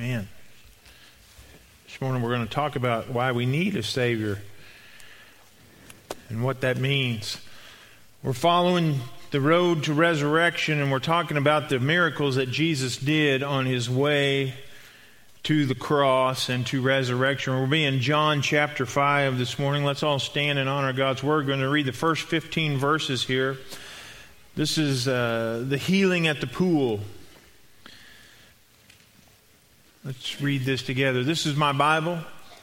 Man. This morning we're going to talk about why we need a Savior and what that means. We're following the road to resurrection and we're talking about the miracles that Jesus did on his way to the cross and to resurrection. We'll be in John chapter 5 this morning. Let's all stand and honor God's word. We're going to read the first 15 verses here. This is uh, the healing at the pool. Let's read this together. This is my Bible,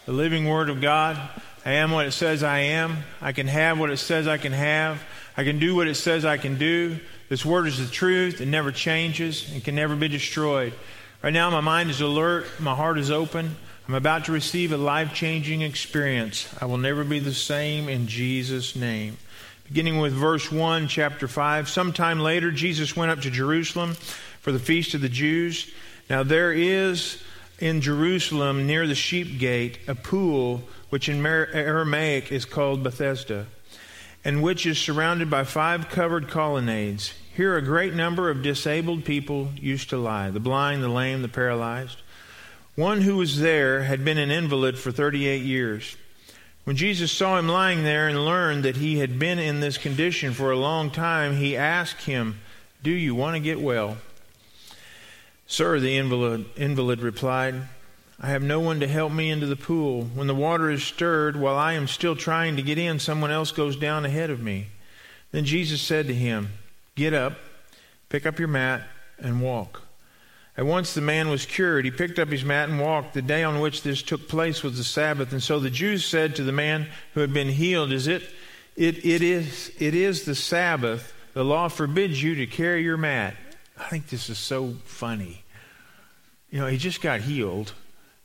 the living Word of God. I am what it says I am. I can have what it says I can have. I can do what it says I can do. This Word is the truth. It never changes and can never be destroyed. Right now, my mind is alert. My heart is open. I'm about to receive a life changing experience. I will never be the same in Jesus' name. Beginning with verse 1, chapter 5. Sometime later, Jesus went up to Jerusalem for the feast of the Jews. Now, there is in Jerusalem near the sheep gate a pool which in Aramaic is called Bethesda, and which is surrounded by five covered colonnades. Here a great number of disabled people used to lie the blind, the lame, the paralyzed. One who was there had been an invalid for 38 years. When Jesus saw him lying there and learned that he had been in this condition for a long time, he asked him, Do you want to get well? Sir, the invalid, invalid replied, I have no one to help me into the pool. When the water is stirred, while I am still trying to get in, someone else goes down ahead of me. Then Jesus said to him, Get up, pick up your mat, and walk. At once the man was cured. He picked up his mat and walked. The day on which this took place was the Sabbath. And so the Jews said to the man who had been healed, Is it, it, it, is, it is the Sabbath. The law forbids you to carry your mat. I think this is so funny. You know, he just got healed,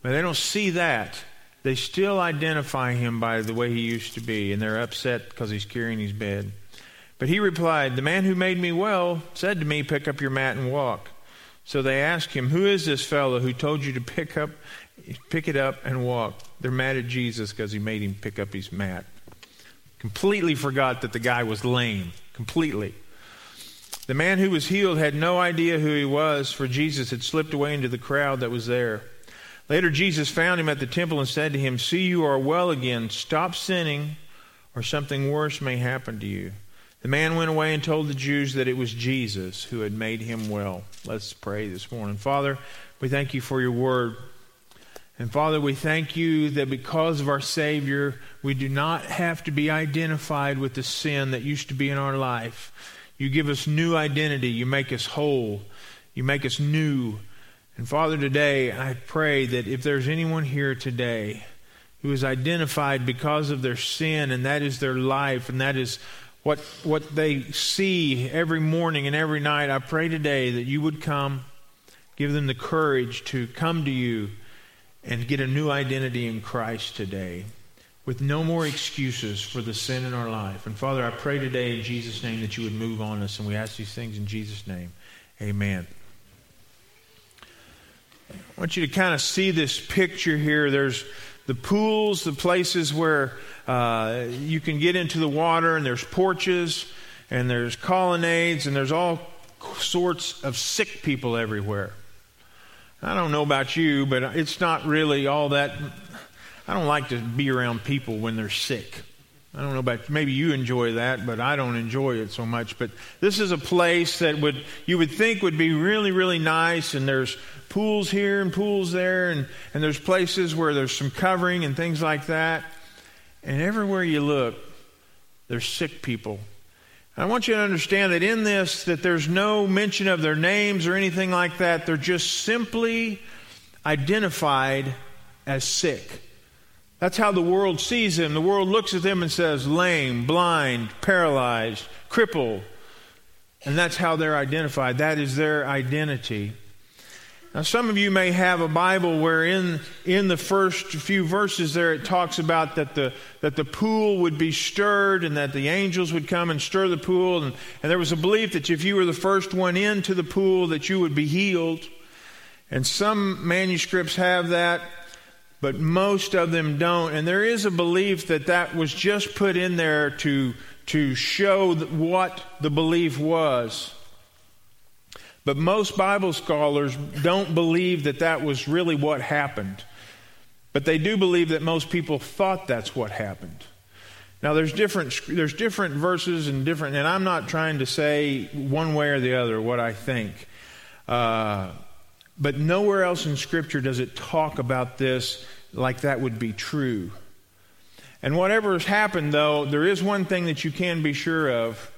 but they don't see that. They still identify him by the way he used to be, and they're upset because he's carrying his bed. But he replied, The man who made me well said to me, Pick up your mat and walk. So they asked him, Who is this fellow who told you to pick up pick it up and walk? They're mad at Jesus because he made him pick up his mat. Completely forgot that the guy was lame. Completely. The man who was healed had no idea who he was, for Jesus had slipped away into the crowd that was there. Later, Jesus found him at the temple and said to him, See, you are well again. Stop sinning, or something worse may happen to you. The man went away and told the Jews that it was Jesus who had made him well. Let's pray this morning. Father, we thank you for your word. And Father, we thank you that because of our Savior, we do not have to be identified with the sin that used to be in our life. You give us new identity. You make us whole. You make us new. And Father, today I pray that if there's anyone here today who is identified because of their sin, and that is their life, and that is what, what they see every morning and every night, I pray today that you would come, give them the courage to come to you and get a new identity in Christ today with no more excuses for the sin in our life. And Father, I pray today in Jesus' name that you would move on us, and we ask these things in Jesus' name. Amen. I want you to kind of see this picture here. There's the pools, the places where uh, you can get into the water, and there's porches, and there's colonnades, and there's all sorts of sick people everywhere. I don't know about you, but it's not really all that I don't like to be around people when they're sick. I don't know about maybe you enjoy that, but I don't enjoy it so much. But this is a place that would you would think would be really, really nice, and there's pools here and pools there, and, and there's places where there's some covering and things like that. And everywhere you look, there's sick people. I want you to understand that in this, that there's no mention of their names or anything like that. They're just simply identified as sick. That's how the world sees him. The world looks at them and says, lame, blind, paralyzed, crippled. And that's how they're identified. That is their identity. Now, some of you may have a Bible where in, in the first few verses there it talks about that the, that the pool would be stirred and that the angels would come and stir the pool. And, and there was a belief that if you were the first one into the pool that you would be healed. And some manuscripts have that but most of them don't. And there is a belief that that was just put in there to, to show what the belief was. But most Bible scholars don't believe that that was really what happened. But they do believe that most people thought that's what happened. Now there's different there's different verses and different and I'm not trying to say one way or the other what I think. Uh, but nowhere else in Scripture does it talk about this like that would be true. And whatever has happened, though, there is one thing that you can be sure of.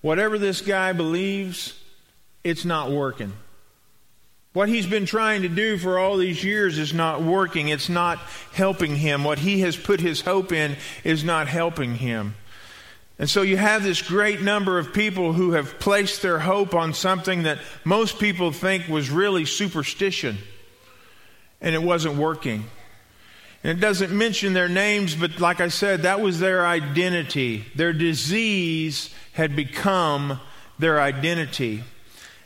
Whatever this guy believes, it's not working. What he's been trying to do for all these years is not working. It's not helping him. What he has put his hope in is not helping him. And so you have this great number of people who have placed their hope on something that most people think was really superstition, and it wasn't working. And it doesn't mention their names, but like I said, that was their identity. Their disease had become their identity.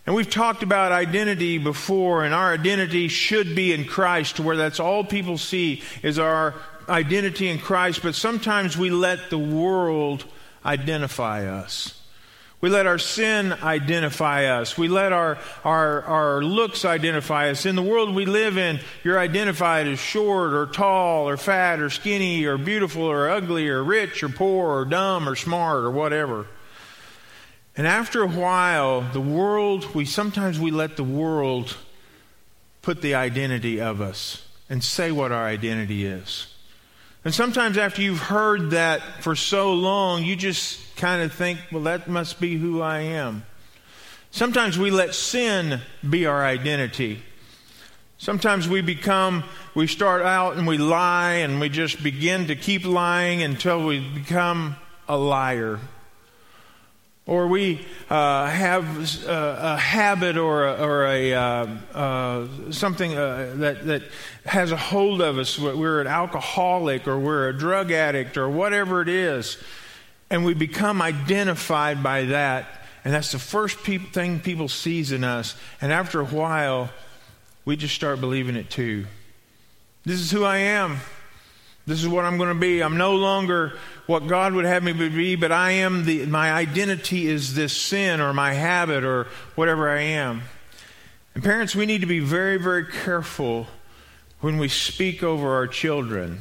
And we've talked about identity before, and our identity should be in Christ, where that's all people see is our identity in Christ. But sometimes we let the world identify us. We let our sin identify us. We let our, our, our looks identify us. In the world we live in, you're identified as short or tall or fat or skinny or beautiful or ugly or rich or poor or dumb or smart or whatever. And after a while, the world, we sometimes we let the world put the identity of us and say what our identity is. And sometimes after you've heard that for so long, you just kind of think, well, that must be who I am. Sometimes we let sin be our identity. Sometimes we become, we start out and we lie and we just begin to keep lying until we become a liar or we uh, have a, uh, a, habit or a, or a uh, uh, something uh, that that has a hold of us. We're an alcoholic or we're a drug addict or whatever it is, and we become identified by that. And that's the first thing people sees in us. And after a while, we just start believing it too. This is who I am. This is what I'm going to be. I'm no longer what God would have me be, but I am the, my identity is this sin or my habit or whatever I am. And parents, we need to be very, very careful when we speak over our children.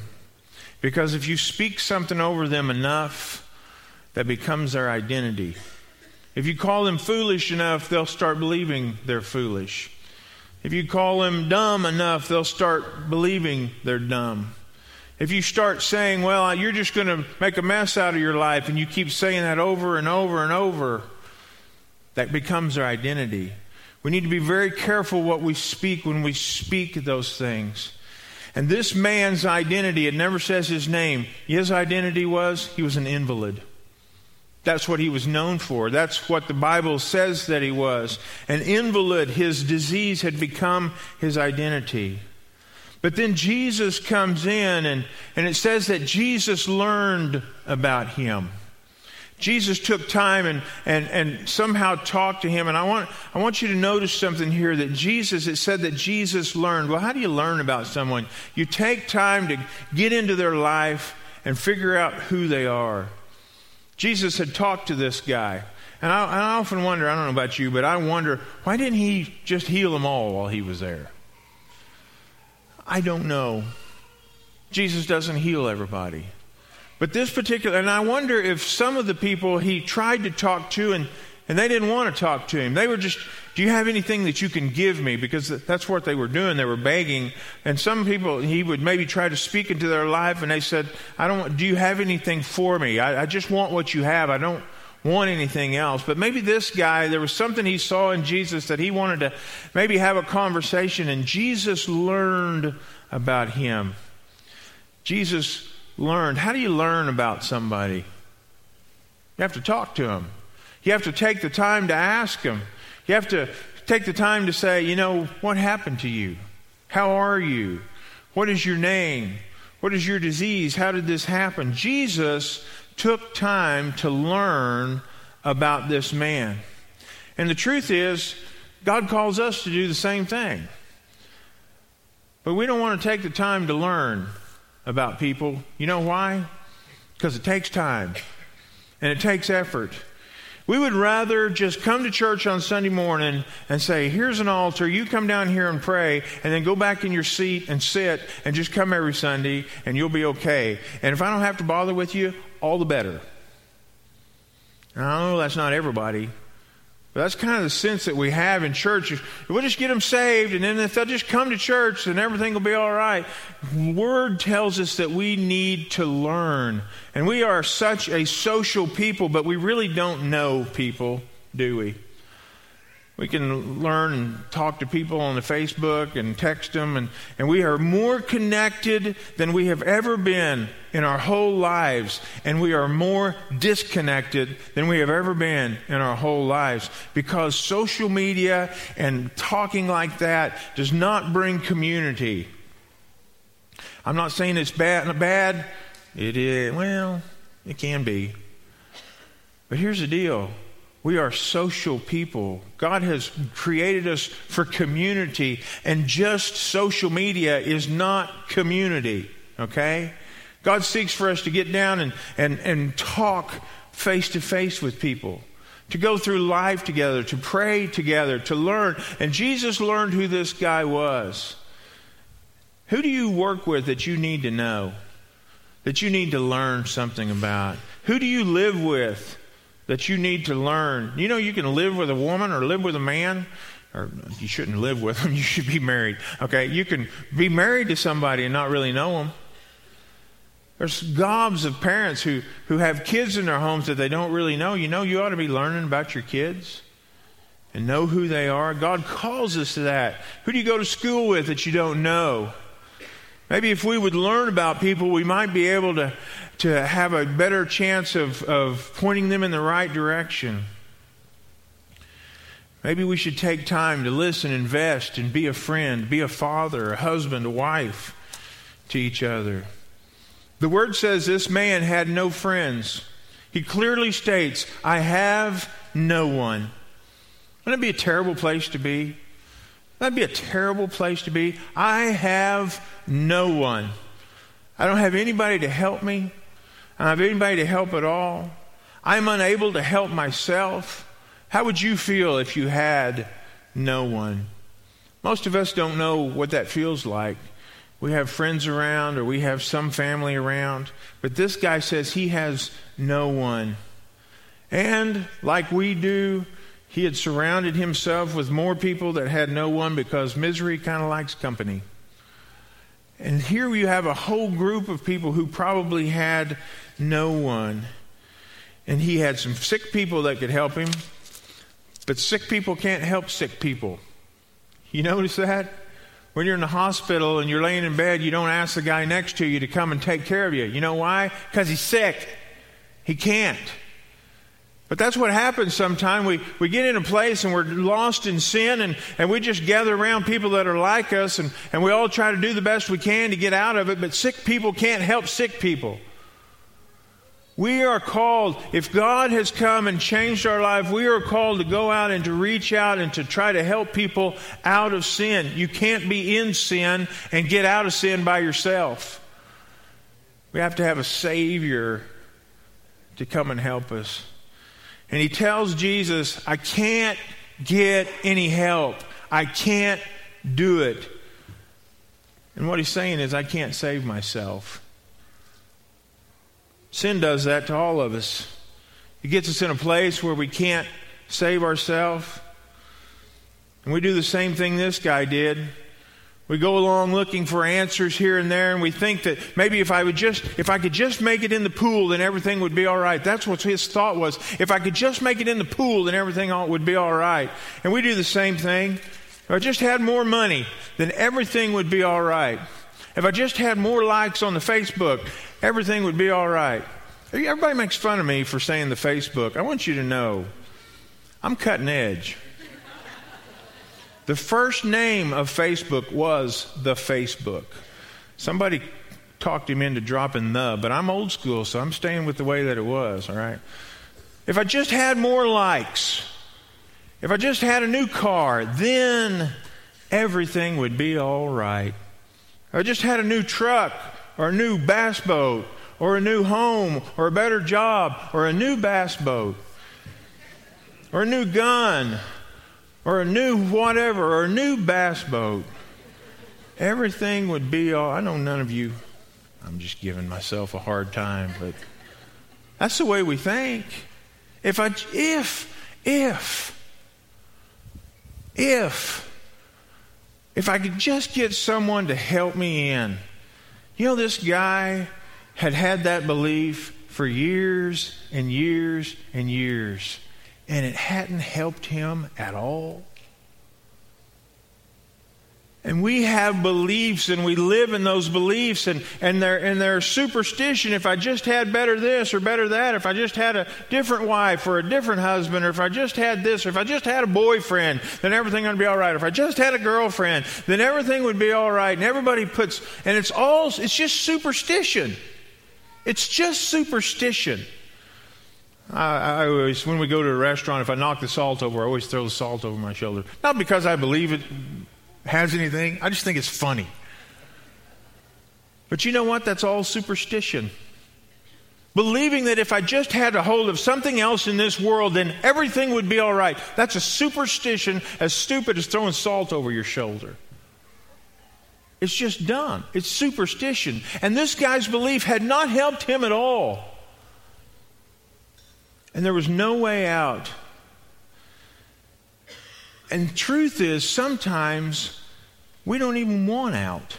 Because if you speak something over them enough, that becomes their identity. If you call them foolish enough, they'll start believing they're foolish. If you call them dumb enough, they'll start believing they're dumb. If you start saying, well, you're just going to make a mess out of your life, and you keep saying that over and over and over, that becomes our identity. We need to be very careful what we speak when we speak those things. And this man's identity, it never says his name. His identity was he was an invalid. That's what he was known for. That's what the Bible says that he was. An invalid, his disease had become his identity. But then Jesus comes in, and, and it says that Jesus learned about him. Jesus took time and, and, and somehow talked to him. And I want, I want you to notice something here that Jesus, it said that Jesus learned. Well, how do you learn about someone? You take time to get into their life and figure out who they are. Jesus had talked to this guy. And I, I often wonder, I don't know about you, but I wonder, why didn't he just heal them all while he was there? I don't know. Jesus doesn't heal everybody. But this particular, and I wonder if some of the people he tried to talk to and, and they didn't want to talk to him. They were just, do you have anything that you can give me? Because that's what they were doing. They were begging. And some people, he would maybe try to speak into their life and they said, I don't, do you have anything for me? I, I just want what you have. I don't, want anything else. But maybe this guy, there was something he saw in Jesus that he wanted to maybe have a conversation, and Jesus learned about him. Jesus learned. How do you learn about somebody? You have to talk to him. You have to take the time to ask him. You have to take the time to say, you know, what happened to you? How are you? What is your name? What is your disease? How did this happen? Jesus took time to learn about this man. And the truth is, God calls us to do the same thing. But we don't want to take the time to learn about people. You know why? Because it takes time and it takes effort. We would rather just come to church on Sunday morning and say, Here's an altar, you come down here and pray, and then go back in your seat and sit and just come every Sunday and you'll be okay. And if I don't have to bother with you, all the better. Now, I know that's not everybody, but that's kind of the sense that we have in church. We'll just get them saved, and then if they'll just come to church, then everything will be all right. Word tells us that we need to learn. And we are such a social people, but we really don't know people, do we? We can learn and talk to people on the Facebook and text them, and, and we are more connected than we have ever been in our whole lives, and we are more disconnected than we have ever been in our whole lives because social media and talking like that does not bring community. I'm not saying it's bad, bad. It is, well, it can be. But here's the deal we are social people. God has created us for community, and just social media is not community, okay? God seeks for us to get down and, and, and talk face to face with people, to go through life together, to pray together, to learn. And Jesus learned who this guy was. Who do you work with that you need to know, that you need to learn something about? Who do you live with? That you need to learn. You know, you can live with a woman or live with a man, or you shouldn't live with them, you should be married. Okay? You can be married to somebody and not really know them. There's gobs of parents who, who have kids in their homes that they don't really know. You know, you ought to be learning about your kids and know who they are. God calls us to that. Who do you go to school with that you don't know? Maybe if we would learn about people, we might be able to to have a better chance of, of pointing them in the right direction. Maybe we should take time to listen, invest, and be a friend, be a father, a husband, a wife to each other. The word says this man had no friends. He clearly states, I have no one. Wouldn't it be a terrible place to be? That'd be a terrible place to be. I have no one. I don't have anybody to help me. I don't have anybody to help at all. I'm unable to help myself. How would you feel if you had no one? Most of us don't know what that feels like. We have friends around or we have some family around, but this guy says he has no one. And like we do, he had surrounded himself with more people that had no one because misery kind of likes company. And here you have a whole group of people who probably had no one. And he had some sick people that could help him, but sick people can't help sick people. You notice that? When you're in the hospital and you're laying in bed, you don't ask the guy next to you to come and take care of you. You know why? Because he's sick. He can't. But that's what happens sometimes. We, we get in a place and we're lost in sin and, and we just gather around people that are like us and, and we all try to do the best we can to get out of it, but sick people can't help sick people. We are called, if God has come and changed our life, we are called to go out and to reach out and to try to help people out of sin. You can't be in sin and get out of sin by yourself. We have to have a Savior to come and help us. And he tells Jesus, I can't get any help. I can't do it. And what he's saying is, I can't save myself. Sin does that to all of us. It gets us in a place where we can't save ourselves. And we do the same thing this guy did. We go along looking for answers here and there, and we think that maybe if I would just, if I could just make it in the pool, then everything would be all right. That's what his thought was. If I could just make it in the pool, then everything would be all right. And we do the same thing. If I just had more money, then everything would be all right. If I just had more likes on the Facebook, everything would be all right. Everybody makes fun of me for saying the Facebook. I want you to know I'm cutting edge. The first name of Facebook was the Facebook. Somebody talked him into dropping the, but I'm old school, so I'm staying with the way that it was, all right? If I just had more likes, if I just had a new car, then everything would be all right. If I just had a new truck, or a new bass boat or a new home or a better job or a new bass boat. or a new gun or a new whatever or a new bass boat, everything would be all. I know none of you, I'm just giving myself a hard time, but that's the way we think. If I, if, if, if, if I could just get someone to help me in. You know, this guy had had that belief for years and years and years, and it hadn't helped him at all. And we have beliefs and we live in those beliefs and, and they're and they're superstition. If I just had better this or better that, if I just had a different wife or a different husband, or if I just had this, or if I just had a boyfriend, then everything would be all right. If I just had a girlfriend, then everything would be all right. And everybody puts and it's all it's just superstition. It's just superstition. I, I, always, when we go to a restaurant, if I knock the salt over, I always throw the salt over my shoulder. Not because I believe it has anything. I just think it's funny. But you know what? That's all superstition. Believing that if I just had a hold of something else in this world, then everything would be all right. That's a superstition as stupid as throwing salt over your shoulder. It's just done. It's superstition. And this guy's belief had not helped him at all. And there was no way out and truth is, sometimes we don't even want out.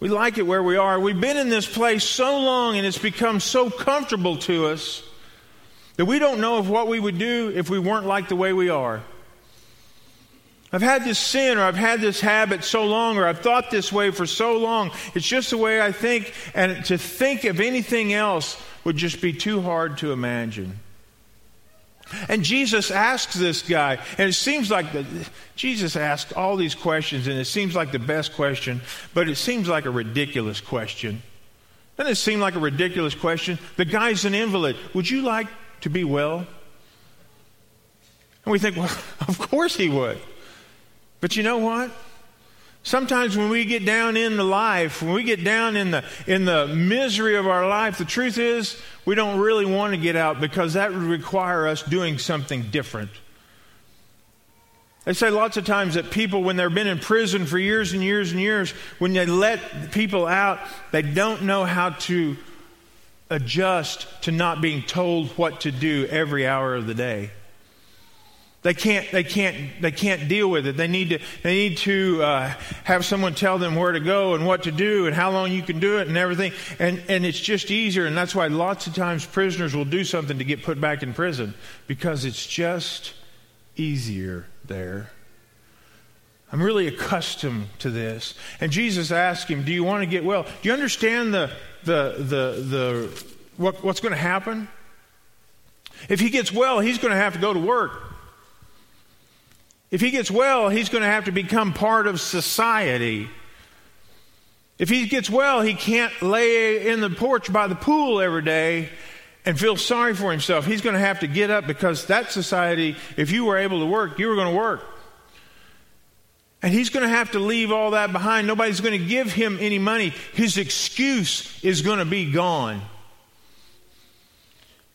We like it where we are. We've been in this place so long and it's become so comfortable to us that we don't know of what we would do if we weren't like the way we are. I've had this sin or I've had this habit so long or I've thought this way for so long. It's just the way I think. And to think of anything else would just be too hard to imagine. And Jesus asks this guy, and it seems like the, Jesus asked all these questions, and it seems like the best question, but it seems like a ridiculous question. Doesn't it seem like a ridiculous question? The guy's an invalid. Would you like to be well? And we think, well, of course he would. But you know what? Sometimes when we get down in the life, when we get down in the, in the misery of our life, the truth is we don't really want to get out because that would require us doing something different. They say lots of times that people, when they've been in prison for years and years and years, when they let people out, they don't know how to adjust to not being told what to do every hour of the day. They can't, they can't, they can't deal with it. They need to, they need to uh, have someone tell them where to go and what to do and how long you can do it and everything. And, and it's just easier. And that's why lots of times prisoners will do something to get put back in prison because it's just easier there. I'm really accustomed to this. And Jesus asked him, Do you want to get well? Do you understand the, the, the, the, what, what's going to happen? If he gets well, he's going to have to go to work. If he gets well, he's going to have to become part of society. If he gets well, he can't lay in the porch by the pool every day and feel sorry for himself. He's going to have to get up because that society, if you were able to work, you were going to work. And he's going to have to leave all that behind. Nobody's going to give him any money. His excuse is going to be gone.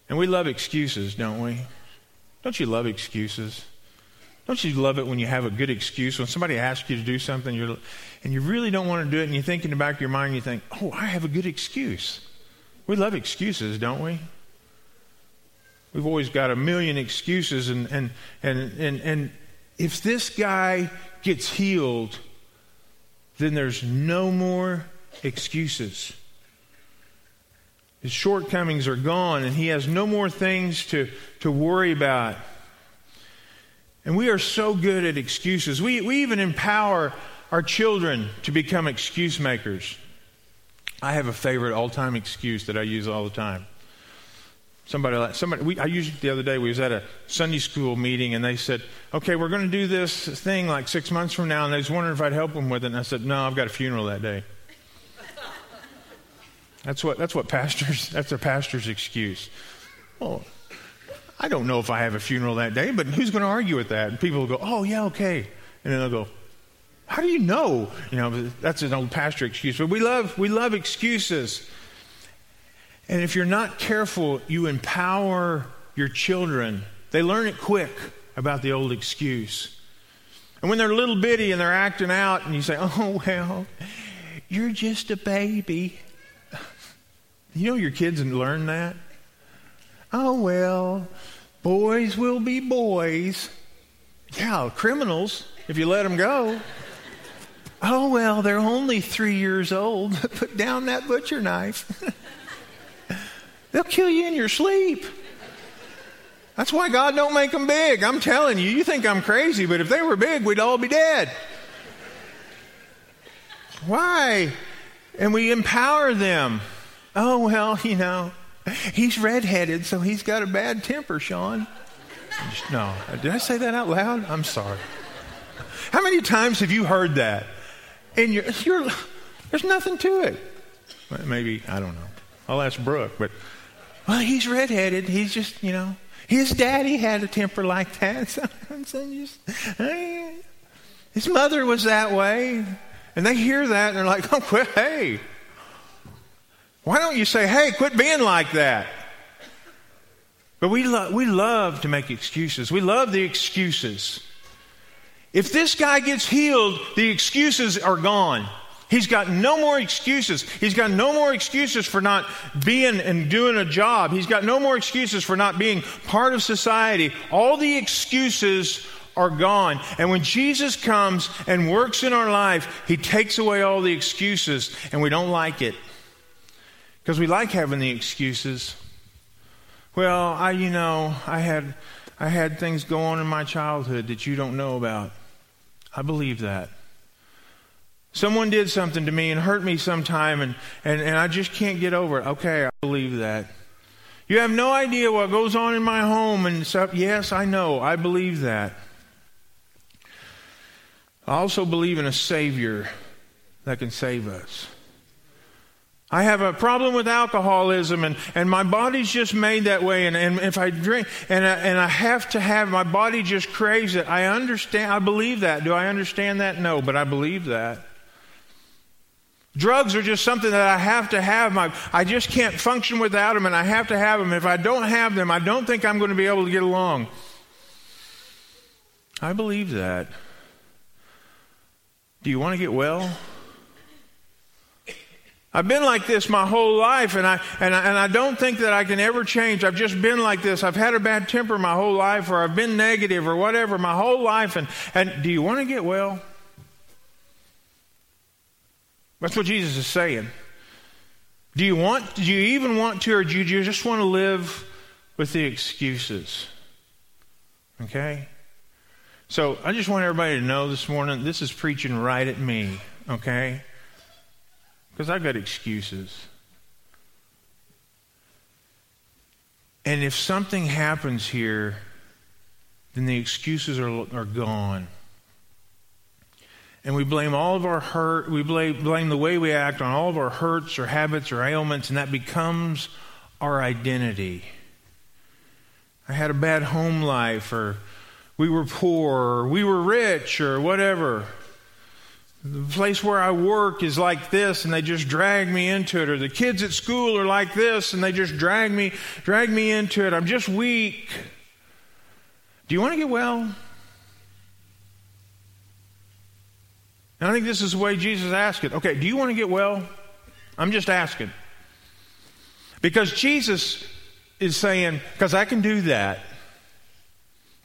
And we love excuses, don't we? Don't you love excuses? Don't you love it when you have a good excuse? When somebody asks you to do something you're, and you really don't want to do it, and you think in the back of your mind, you think, oh, I have a good excuse. We love excuses, don't we? We've always got a million excuses, and, and, and, and, and if this guy gets healed, then there's no more excuses. His shortcomings are gone, and he has no more things to, to worry about. And we are so good at excuses. We, we even empower our children to become excuse makers. I have a favorite all time excuse that I use all the time. Somebody, somebody we, I used it the other day. We was at a Sunday school meeting, and they said, "Okay, we're going to do this thing like six months from now." And they was wondering if I'd help them with it. And I said, "No, I've got a funeral that day." that's what that's what pastors. That's a pastor's excuse. Well, I don't know if I have a funeral that day, but who's going to argue with that? And people will go, oh, yeah, okay. And then they'll go, how do you know? You know, that's an old pastor excuse. But we love, we love excuses. And if you're not careful, you empower your children They learn it quick about the old excuse. And when they're little bitty and they're acting out, and you say, Oh, well, you're just a baby. You know your kids learn that? Oh, well, boys will be boys. Yeah, criminals, if you let them go. Oh, well, they're only three years old. Put down that butcher knife. They'll kill you in your sleep. That's why God don't make them big. I'm telling you, you think I'm crazy, but if they were big, we'd all be dead. Why? And we empower them. Oh, well, you know, he's redheaded, so he's got a bad temper, Sean. No, did I say that out loud? I'm sorry. How many times have you heard that? And you're, you're there's nothing to it. Maybe, I don't know. I'll ask Brooke, but, well, he's redheaded. He's just, you know, his daddy had a temper like that. His mother was that way. And they hear that and they're like, oh, quit, hey. Why don't you say, hey, quit being like that? But we, lo- we love to make excuses. We love the excuses. If this guy gets healed, the excuses are gone. He's got no more excuses. He's got no more excuses for not being and doing a job. He's got no more excuses for not being part of society. All the excuses are gone. And when Jesus comes and works in our life, He takes away all the excuses, and we don't like it. Because we like having the excuses. Well, I, you know, I had, I had things go on in my childhood that you don't know about. I believe that. Someone did something to me and hurt me sometime, and, and, and I just can't get over it. Okay, I believe that. You have no idea what goes on in my home and stuff. Yes, I know. I believe that. I also believe in a Savior that can save us. I have a problem with alcoholism, and, and my body's just made that way. And, and if I drink, and I, and I have to have, my body just craves it. I understand, I believe that. Do I understand that? No, but I believe that. Drugs are just something that I have to have. My, I just can't function without them, and I have to have them. If I don't have them, I don't think I'm going to be able to get along. I believe that. Do you want to get well? I've been like this my whole life, and I, and, I, and I don't think that I can ever change. I've just been like this. I've had a bad temper my whole life, or I've been negative, or whatever my whole life. And, and do you want to get well? That's what Jesus is saying. Do you want, do you even want to, or do you just want to live with the excuses? Okay? So I just want everybody to know this morning this is preaching right at me, okay? Because I've got excuses. And if something happens here, then the excuses are, are gone. And we blame all of our hurt, we blame, blame the way we act on all of our hurts or habits or ailments, and that becomes our identity. I had a bad home life, or we were poor, or we were rich, or whatever. The place where I work is like this and they just drag me into it. Or the kids at school are like this and they just drag me, drag me into it. I'm just weak. Do you want to get well? And I think this is the way Jesus asked it. Okay, do you want to get well? I'm just asking. Because Jesus is saying, because I can do that.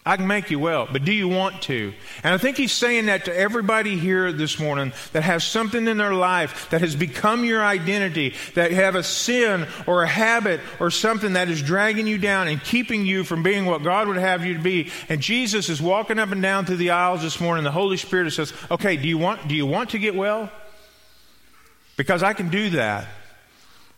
I can make you well, but do you want to? And I think he's saying that to everybody here this morning that has something in their life that has become your identity, that have a sin or a habit or something that is dragging you down and keeping you from being what God would have you to be. And Jesus is walking up and down through the aisles this morning. The Holy Spirit says, "Okay, do you want do you want to get well? Because I can do that."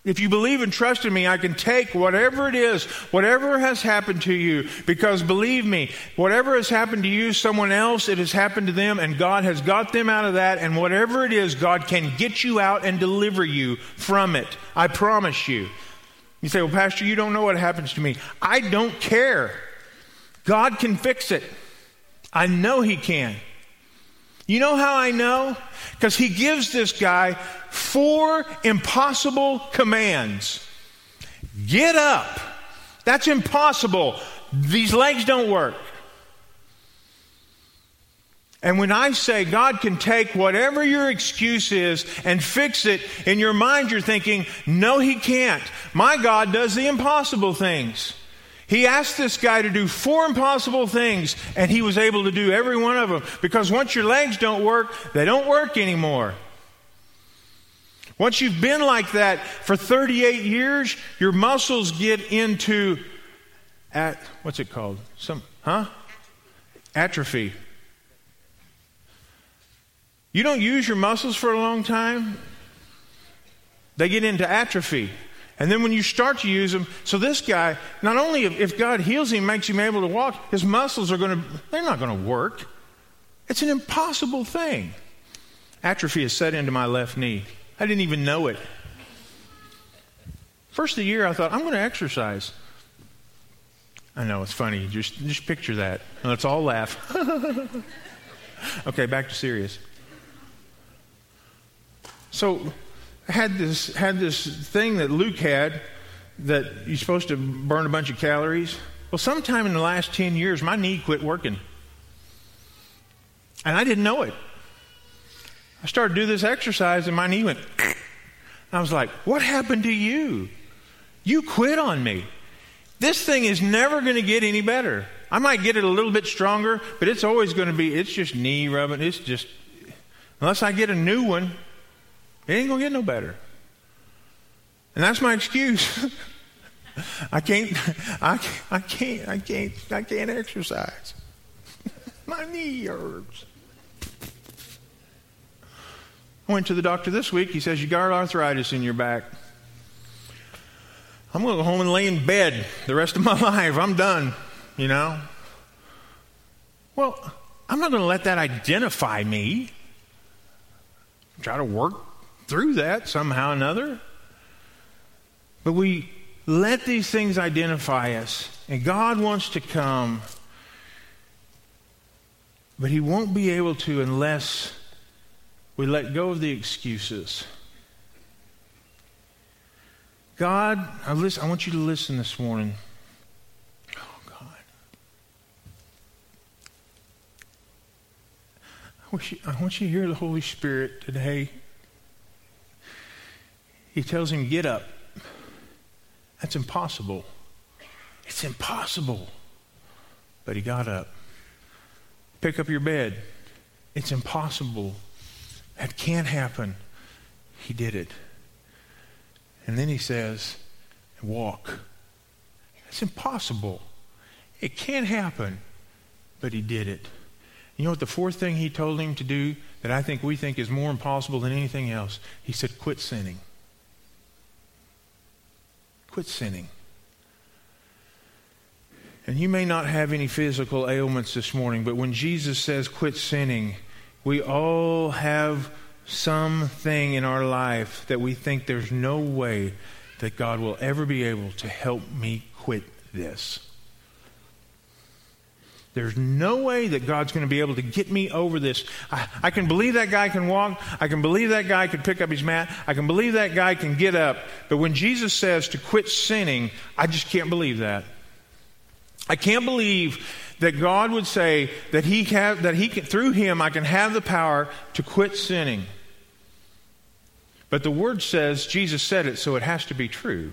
If you believe and trust in me, I can take whatever it is, whatever has happened to you, because believe me, whatever has happened to you, someone else, it has happened to them, and God has got them out of that, and whatever it is, God can get you out and deliver you from it. I promise you. You say, well, Pastor, you don't know what happens to me. I don't care. God can fix it. I know He can. You know how I know? Because he gives this guy four impossible commands. Get up. That's impossible. these legs don't work. And when I say God can take whatever your excuse is and fix it, in your mind you're thinking, no, He can't. My God does the impossible things. He asked this guy to do four impossible things, and he was able to do every one of them. Because once your legs don't work, they don't work anymore. Once you've been like that for 38 years, your muscles get into at what's it called? Some huh? Atrophy. You don't use your muscles for a long time, they get into atrophy. And then when you start to use them, so this guy, not only if, if God heals him, makes him able to walk, his muscles are going to, they're not going to work. It's an impossible thing. Atrophy has set into my left knee. I didn't even know it. First of the year, I thought, I'm going to exercise. I know, it's funny. Just, just picture that. Let's all laugh. okay, back to serious. So, had this, had this thing that Luke had that you're supposed to burn a bunch of calories. Well, sometime in the last 10 years, my knee quit working. And I didn't know it. I started to do this exercise, and my knee went. I was like, What happened to you? You quit on me. This thing is never going to get any better. I might get it a little bit stronger, but it's always going to be, it's just knee rubbing. It's just, unless I get a new one, it ain't going to get no better. And that's my excuse. I can't, I, I can't, I can't, I can't exercise. my knee hurts. I went to the doctor this week. He says, You got arthritis in your back. I'm going to go home and lay in bed the rest of my life. I'm done, you know? Well, I'm not going to let that identify me. Try to work through that somehow or another. But we let these things identify us, and God wants to come, but He won't be able to unless we let go of the excuses. God, I, listen, I want you to listen this morning. Oh, God. I, you, I want you to hear the Holy Spirit today. He tells him, Get up. That's impossible. It's impossible. But he got up. Pick up your bed. It's impossible. That can't happen. He did it. And then he says, Walk. It's impossible. It can't happen. But he did it. You know what the fourth thing he told him to do that I think we think is more impossible than anything else? He said, Quit sinning. Quit sinning. And you may not have any physical ailments this morning, but when Jesus says quit sinning, we all have something in our life that we think there's no way that God will ever be able to help me quit this. There's no way that God's going to be able to get me over this. I, I, can believe that guy can walk. I can believe that guy can pick up his mat. I can believe that guy can get up. But when Jesus says to quit sinning, I just can't believe that. I can't believe that God would say that he have, that he can, through him I can have the power to quit sinning. But the word says Jesus said it, so it has to be true.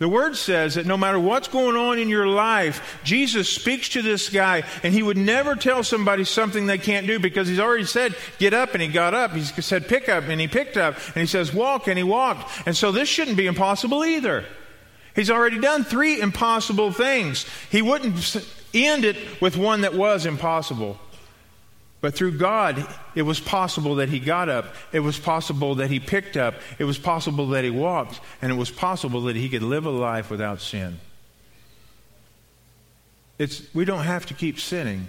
The word says that no matter what's going on in your life, Jesus speaks to this guy, and he would never tell somebody something they can't do because he's already said, get up, and he got up. He said, pick up, and he picked up. And he says, walk, and he walked. And so this shouldn't be impossible either. He's already done three impossible things. He wouldn't end it with one that was impossible. But through God, it was possible that he got up. It was possible that he picked up. It was possible that he walked. And it was possible that he could live a life without sin. It's, we don't have to keep sinning.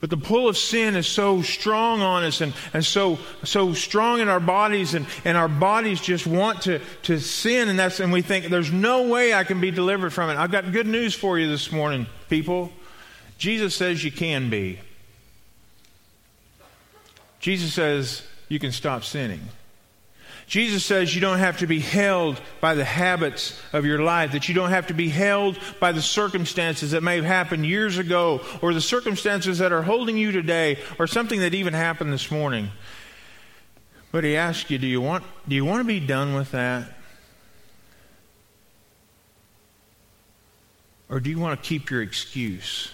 But the pull of sin is so strong on us and, and so, so strong in our bodies, and, and our bodies just want to, to sin, and, that's, and we think, there's no way I can be delivered from it. I've got good news for you this morning, people. Jesus says you can be. Jesus says you can stop sinning. Jesus says you don't have to be held by the habits of your life, that you don't have to be held by the circumstances that may have happened years ago, or the circumstances that are holding you today, or something that even happened this morning. But he asks you, do you want, do you want to be done with that? Or do you want to keep your excuse?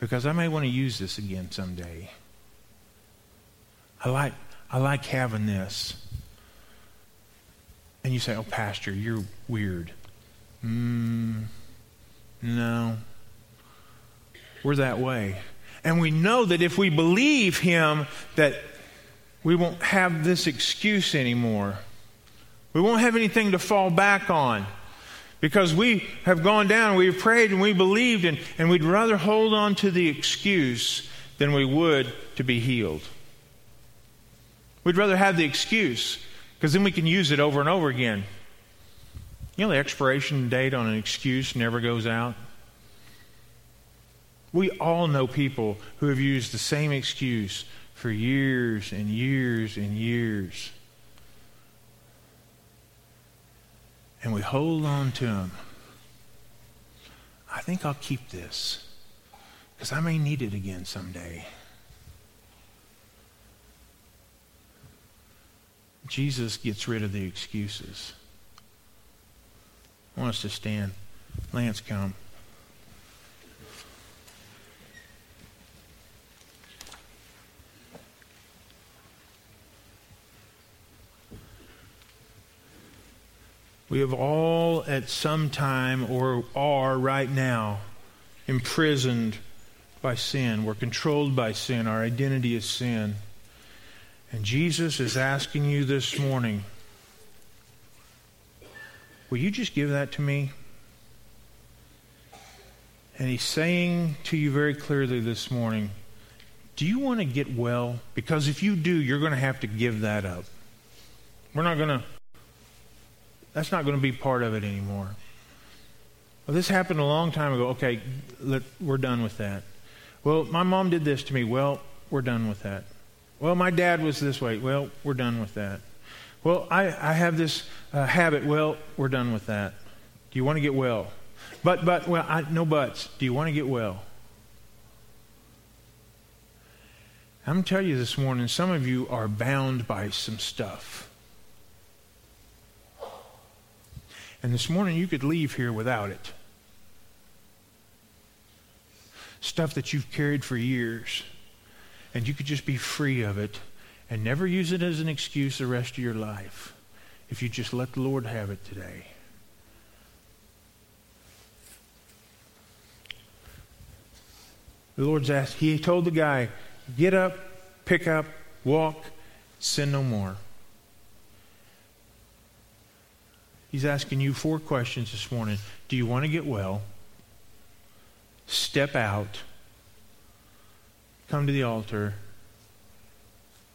Because I may want to use this again someday. I like, I like having this. And you say, oh, Pastor, you're weird. Mm, no. We're that way. And we know that if we believe him, that we won't have this excuse anymore. We won't have anything to fall back on. Because we have gone down, we've prayed, and we believed, and, and we'd rather hold on to the excuse than we would to be healed. We'd rather have the excuse because then we can use it over and over again. You know, the expiration date on an excuse never goes out. We all know people who have used the same excuse for years and years and years. and we hold on to them. I think I'll keep this because I may need it again someday. Jesus gets rid of the excuses. I want us to stand. Lance, come. We have all at some time or are right now imprisoned by sin. We're controlled by sin. Our identity is sin. And Jesus is asking you this morning Will you just give that to me? And he's saying to you very clearly this morning Do you want to get well? Because if you do, you're going to have to give that up. We're not going to that's not going to be part of it anymore. Well, this happened a long time ago. Okay, let, we're done with that. Well, my mom did this to me. Well, we're done with that. Well, my dad was this way. Well, we're done with that. Well, I, I have this uh, habit. Well, we're done with that. Do you want to get well? But, but, well, I, no buts. Do you want to get well? I'm going to tell you this morning, some of you are bound by some stuff. And this morning you could leave here without it. Stuff that you've carried for years. And you could just be free of it and never use it as an excuse the rest of your life if you just let the Lord have it today. The Lord's asked, He told the guy, get up, pick up, walk, sin no more. He's asking you four questions this morning. Do you want to get well? Step out, come to the altar,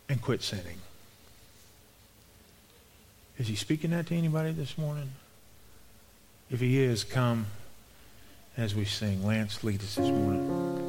and quit sinning. Is he speaking that to anybody this morning? If he is, come as we sing. Lance, lead us this morning.